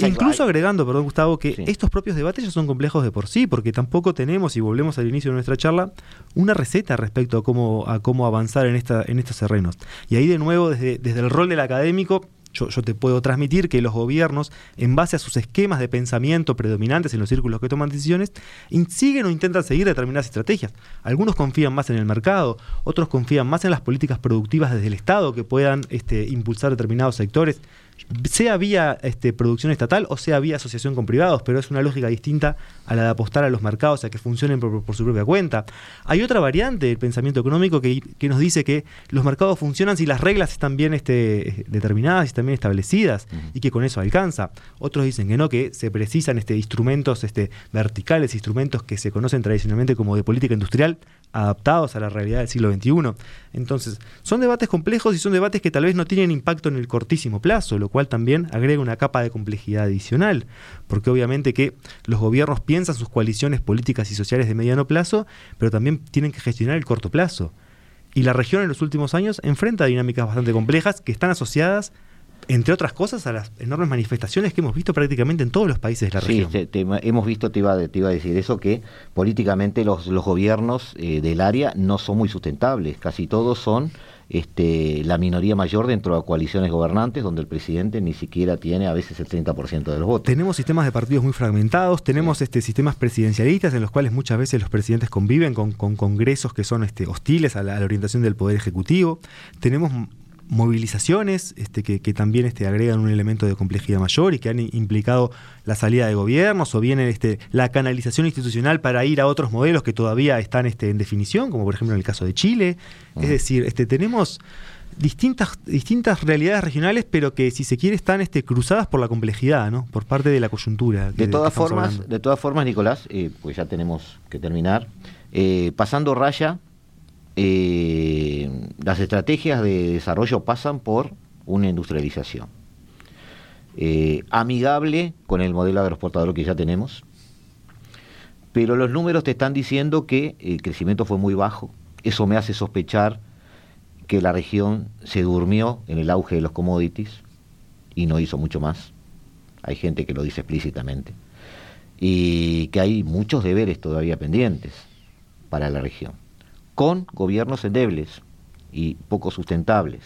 Incluso agregando, perdón Gustavo, que estos propios debates ya son complejos de por sí, porque tampoco tenemos, y volvemos al inicio de nuestra charla, una receta respecto a cómo, a cómo avanzar en, esta, en estos terrenos. Y ahí de nuevo, desde, desde el rol del académico, yo, te puedo transmitir que los gobiernos, en base a sus esquemas de pensamiento predominantes en los círculos que toman decisiones, siguen o intentan seguir determinadas estrategias. Algunos confían más en el mercado, otros confían más en las políticas productivas desde el Estado que puedan este, impulsar determinados sectores sea vía este, producción estatal o sea vía asociación con privados, pero es una lógica distinta a la de apostar a los mercados a que funcionen por, su propia cuenta. Hay otra variante del pensamiento económico que, nos dice que los mercados funcionan si las reglas están bien este, determinadas y están bien establecidas y que con eso alcanza. Otros dicen que no, que se precisan este, instrumentos este, verticales, instrumentos que se conocen tradicionalmente como de política industrial, adaptados a la realidad del siglo XXI. Entonces, son debates complejos y son debates que tal vez no tienen impacto en el cortísimo plazo, lo cual también agrega una capa de complejidad adicional, porque obviamente que los gobiernos piensan sus coaliciones políticas y sociales de mediano plazo, pero también tienen que gestionar el corto plazo. Y la región en los últimos años enfrenta dinámicas bastante complejas que están asociadas entre otras cosas, a las enormes manifestaciones que hemos visto prácticamente en todos los países de la región. Sí, hemos visto, te iba, te iba, a decir eso, que políticamente los, los gobiernos eh, del área no son muy sustentables, casi todos son este, la minoría mayor dentro de coaliciones gobernantes, donde el presidente ni siquiera tiene a veces el 30% de los votos. Tenemos sistemas de partidos muy fragmentados, tenemos este, sistemas presidencialistas en los cuales muchas veces los presidentes conviven con, congresos que son este, hostiles a la, a la orientación del Poder Ejecutivo, tenemos movilizaciones este, que, también este, agregan un elemento de complejidad mayor y que han implicado la salida de gobiernos o bien este, la canalización institucional para ir a otros modelos que todavía están este, en definición, como por ejemplo en el caso de Chile. Es decir, este, tenemos distintas, distintas realidades regionales, pero que si se quiere están este, cruzadas por la complejidad, ¿no? por parte de la coyuntura. de, todas formas, de todas formas, Nicolás, eh, pues ya tenemos que terminar. Eh, pasando raya, eh, las estrategias de desarrollo pasan por una industrialización eh, amigable con el modelo agroexportador que ya tenemos, pero los números te están diciendo que el crecimiento fue muy bajo. Eso me hace sospechar que la región se durmió en el auge de los commodities y no hizo mucho más. Hay gente que lo dice explícitamente. Y que hay muchos deberes todavía pendientes para la región con gobiernos endebles y poco sustentables.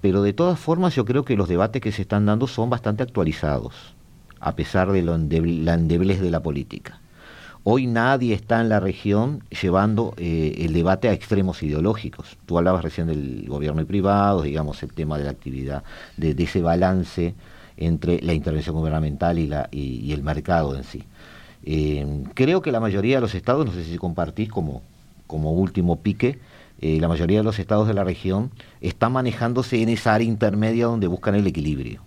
Pero de todas formas yo creo que los debates que se están dando son bastante actualizados, a pesar de lo la endeblez de la política. Hoy nadie está en la región llevando eh, el debate a extremos ideológicos. Tú hablabas recién del gobierno y privado, digamos, el tema de la actividad, de, ese balance entre la intervención gubernamental y, la, y el mercado en sí. Eh, creo que la mayoría de los estados, no sé si compartís como, como último pique, eh, la mayoría de los estados de la región están manejándose en esa área intermedia donde buscan el equilibrio.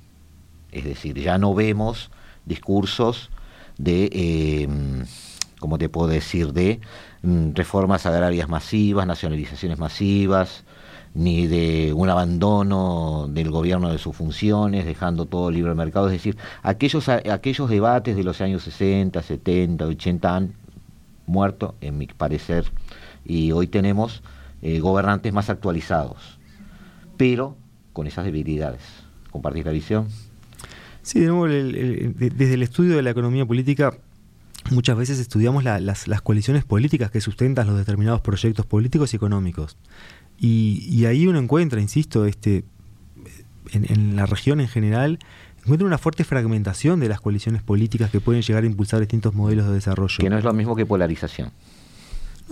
Es decir, ya no vemos discursos de, eh, ¿cómo te puedo decir?, de mm, reformas agrarias masivas, nacionalizaciones masivas, ni de un abandono del gobierno de sus funciones, dejando todo libre mercado. Es decir, aquellos, aquellos debates de los años 60, 70, 80 han muerto, en mi parecer, y hoy tenemos eh, gobernantes más actualizados, pero con esas debilidades. ¿Compartís la visión? Sí, de nuevo, desde el estudio de la economía política muchas veces estudiamos las, coaliciones políticas que sustentan los determinados proyectos políticos y económicos. Y, ahí uno encuentra, insisto, este, en, la región en general, encuentra una fuerte fragmentación de las coaliciones políticas que pueden llegar a impulsar distintos modelos de desarrollo. Que no es lo mismo que polarización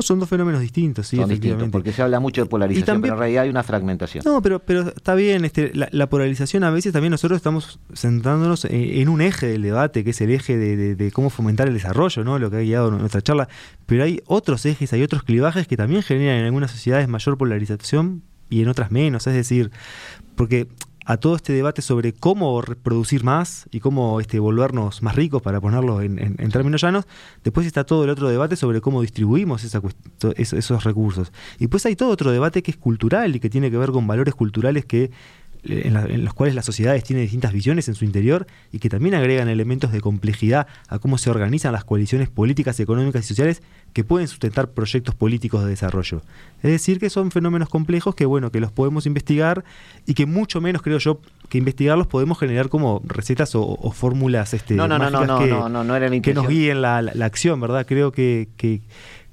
son dos fenómenos distintos, sí, efectivamente. porque se habla mucho de polarización, pero en realidad hay una fragmentación. No, pero, pero está bien, este, la, polarización a veces también nosotros estamos sentándonos en, un eje del debate, que es el eje de, cómo fomentar el desarrollo, ¿no? lo que ha guiado nuestra charla, pero hay otros ejes, hay otros clivajes que también generan en algunas sociedades mayor polarización y en otras menos, es decir, porque a todo este debate sobre cómo producir más y cómo este, volvernos más ricos, para ponerlo en, términos llanos, después está todo el otro debate sobre cómo distribuimos esos recursos. Y después hay todo otro debate que es cultural y que tiene que ver con valores culturales que en, los cuales las sociedades tienen distintas visiones en su interior y que también agregan elementos de complejidad a cómo se organizan las coaliciones políticas, económicas y sociales que pueden sustentar proyectos políticos de desarrollo. Es decir, que son fenómenos complejos que bueno, que los podemos investigar y que mucho menos creo yo que investigarlos podemos generar como recetas o, fórmulas este, no, no, no, no, no, no, no, que nos guíen la, la, acción, ¿verdad? Creo que, que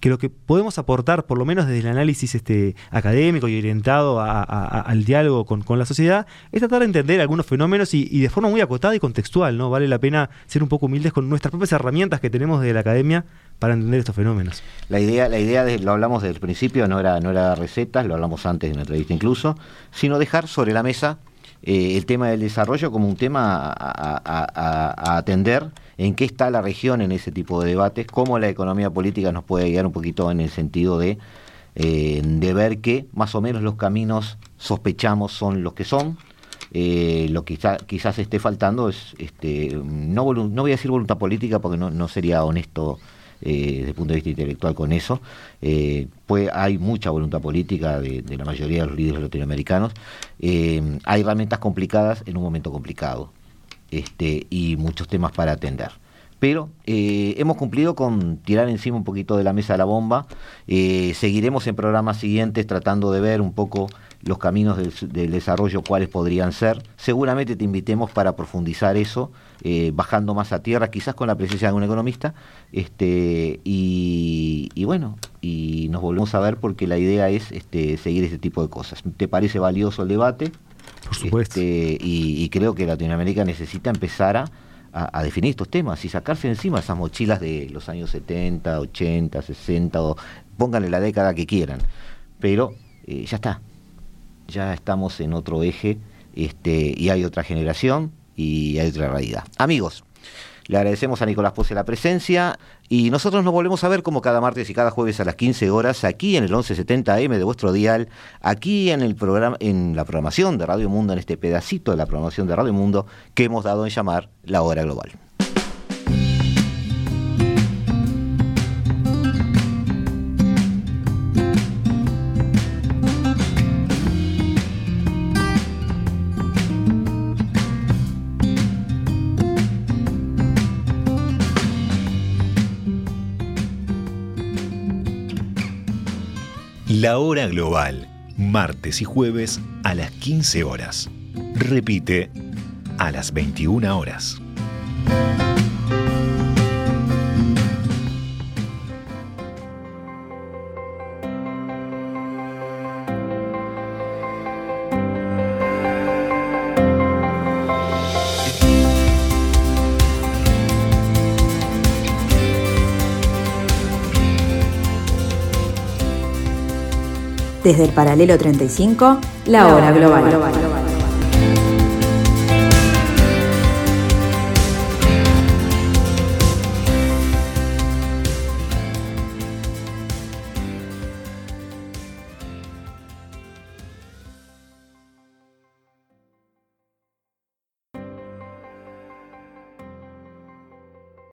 que lo que podemos aportar, por lo menos desde el análisis este, académico y orientado al diálogo con, la sociedad, es tratar de entender algunos fenómenos y, de forma muy acotada y contextual, ¿no? Vale la pena ser un poco humildes con nuestras propias herramientas que tenemos desde la academia para entender estos fenómenos. La idea, la idea de, lo hablamos desde el principio, no era, no era recetas, lo hablamos antes en la entrevista incluso, sino dejar sobre la mesa eh, el tema del desarrollo como un tema a atender en qué está la región en ese tipo de debates, cómo la economía política nos puede guiar un poquito en el sentido de, eh, de ver que más o menos los caminos sospechamos son los que son. Eh, lo que quizás esté faltando es, este, no, no voy a decir voluntad política porque no, no sería honesto eh, desde el punto de vista intelectual con eso. pues hay mucha voluntad política de, de, la mayoría de los líderes latinoamericanos. hay herramientas complicadas en un momento complicado este, y muchos temas para atender. Pero eh, hemos cumplido con tirar encima un poquito de la mesa la bomba. Eh, seguiremos en programas siguientes tratando de ver un poco los caminos del, desarrollo, cuáles podrían ser. Seguramente te invitemos para profundizar eso, eh, bajando más a tierra, quizás con la presencia de un economista. Este, y, bueno, y nos volvemos a ver porque la idea es este, seguir ese tipo de cosas. ¿Te parece valioso el debate? Por supuesto. Este, y, creo que Latinoamérica necesita empezar a, definir estos temas y sacarse encima esas mochilas de los años 70, 80, 60, o pónganle la década que quieran. Pero eh, ya está, ya estamos en otro eje este, y hay otra generación y hay otra realidad. Amigos, le agradecemos a Nicolás Pose la presencia y nosotros nos volvemos a ver como cada martes y cada jueves a las 15 horas aquí en el 1170M de vuestro dial, aquí en el programa en la programación de Radio Mundo en este pedacito de la programación de Radio Mundo que hemos dado en llamar La Hora Global. La hora global, martes y jueves a las 15 horas. Repite a las 21 horas. Desde el paralelo 35, la hora global.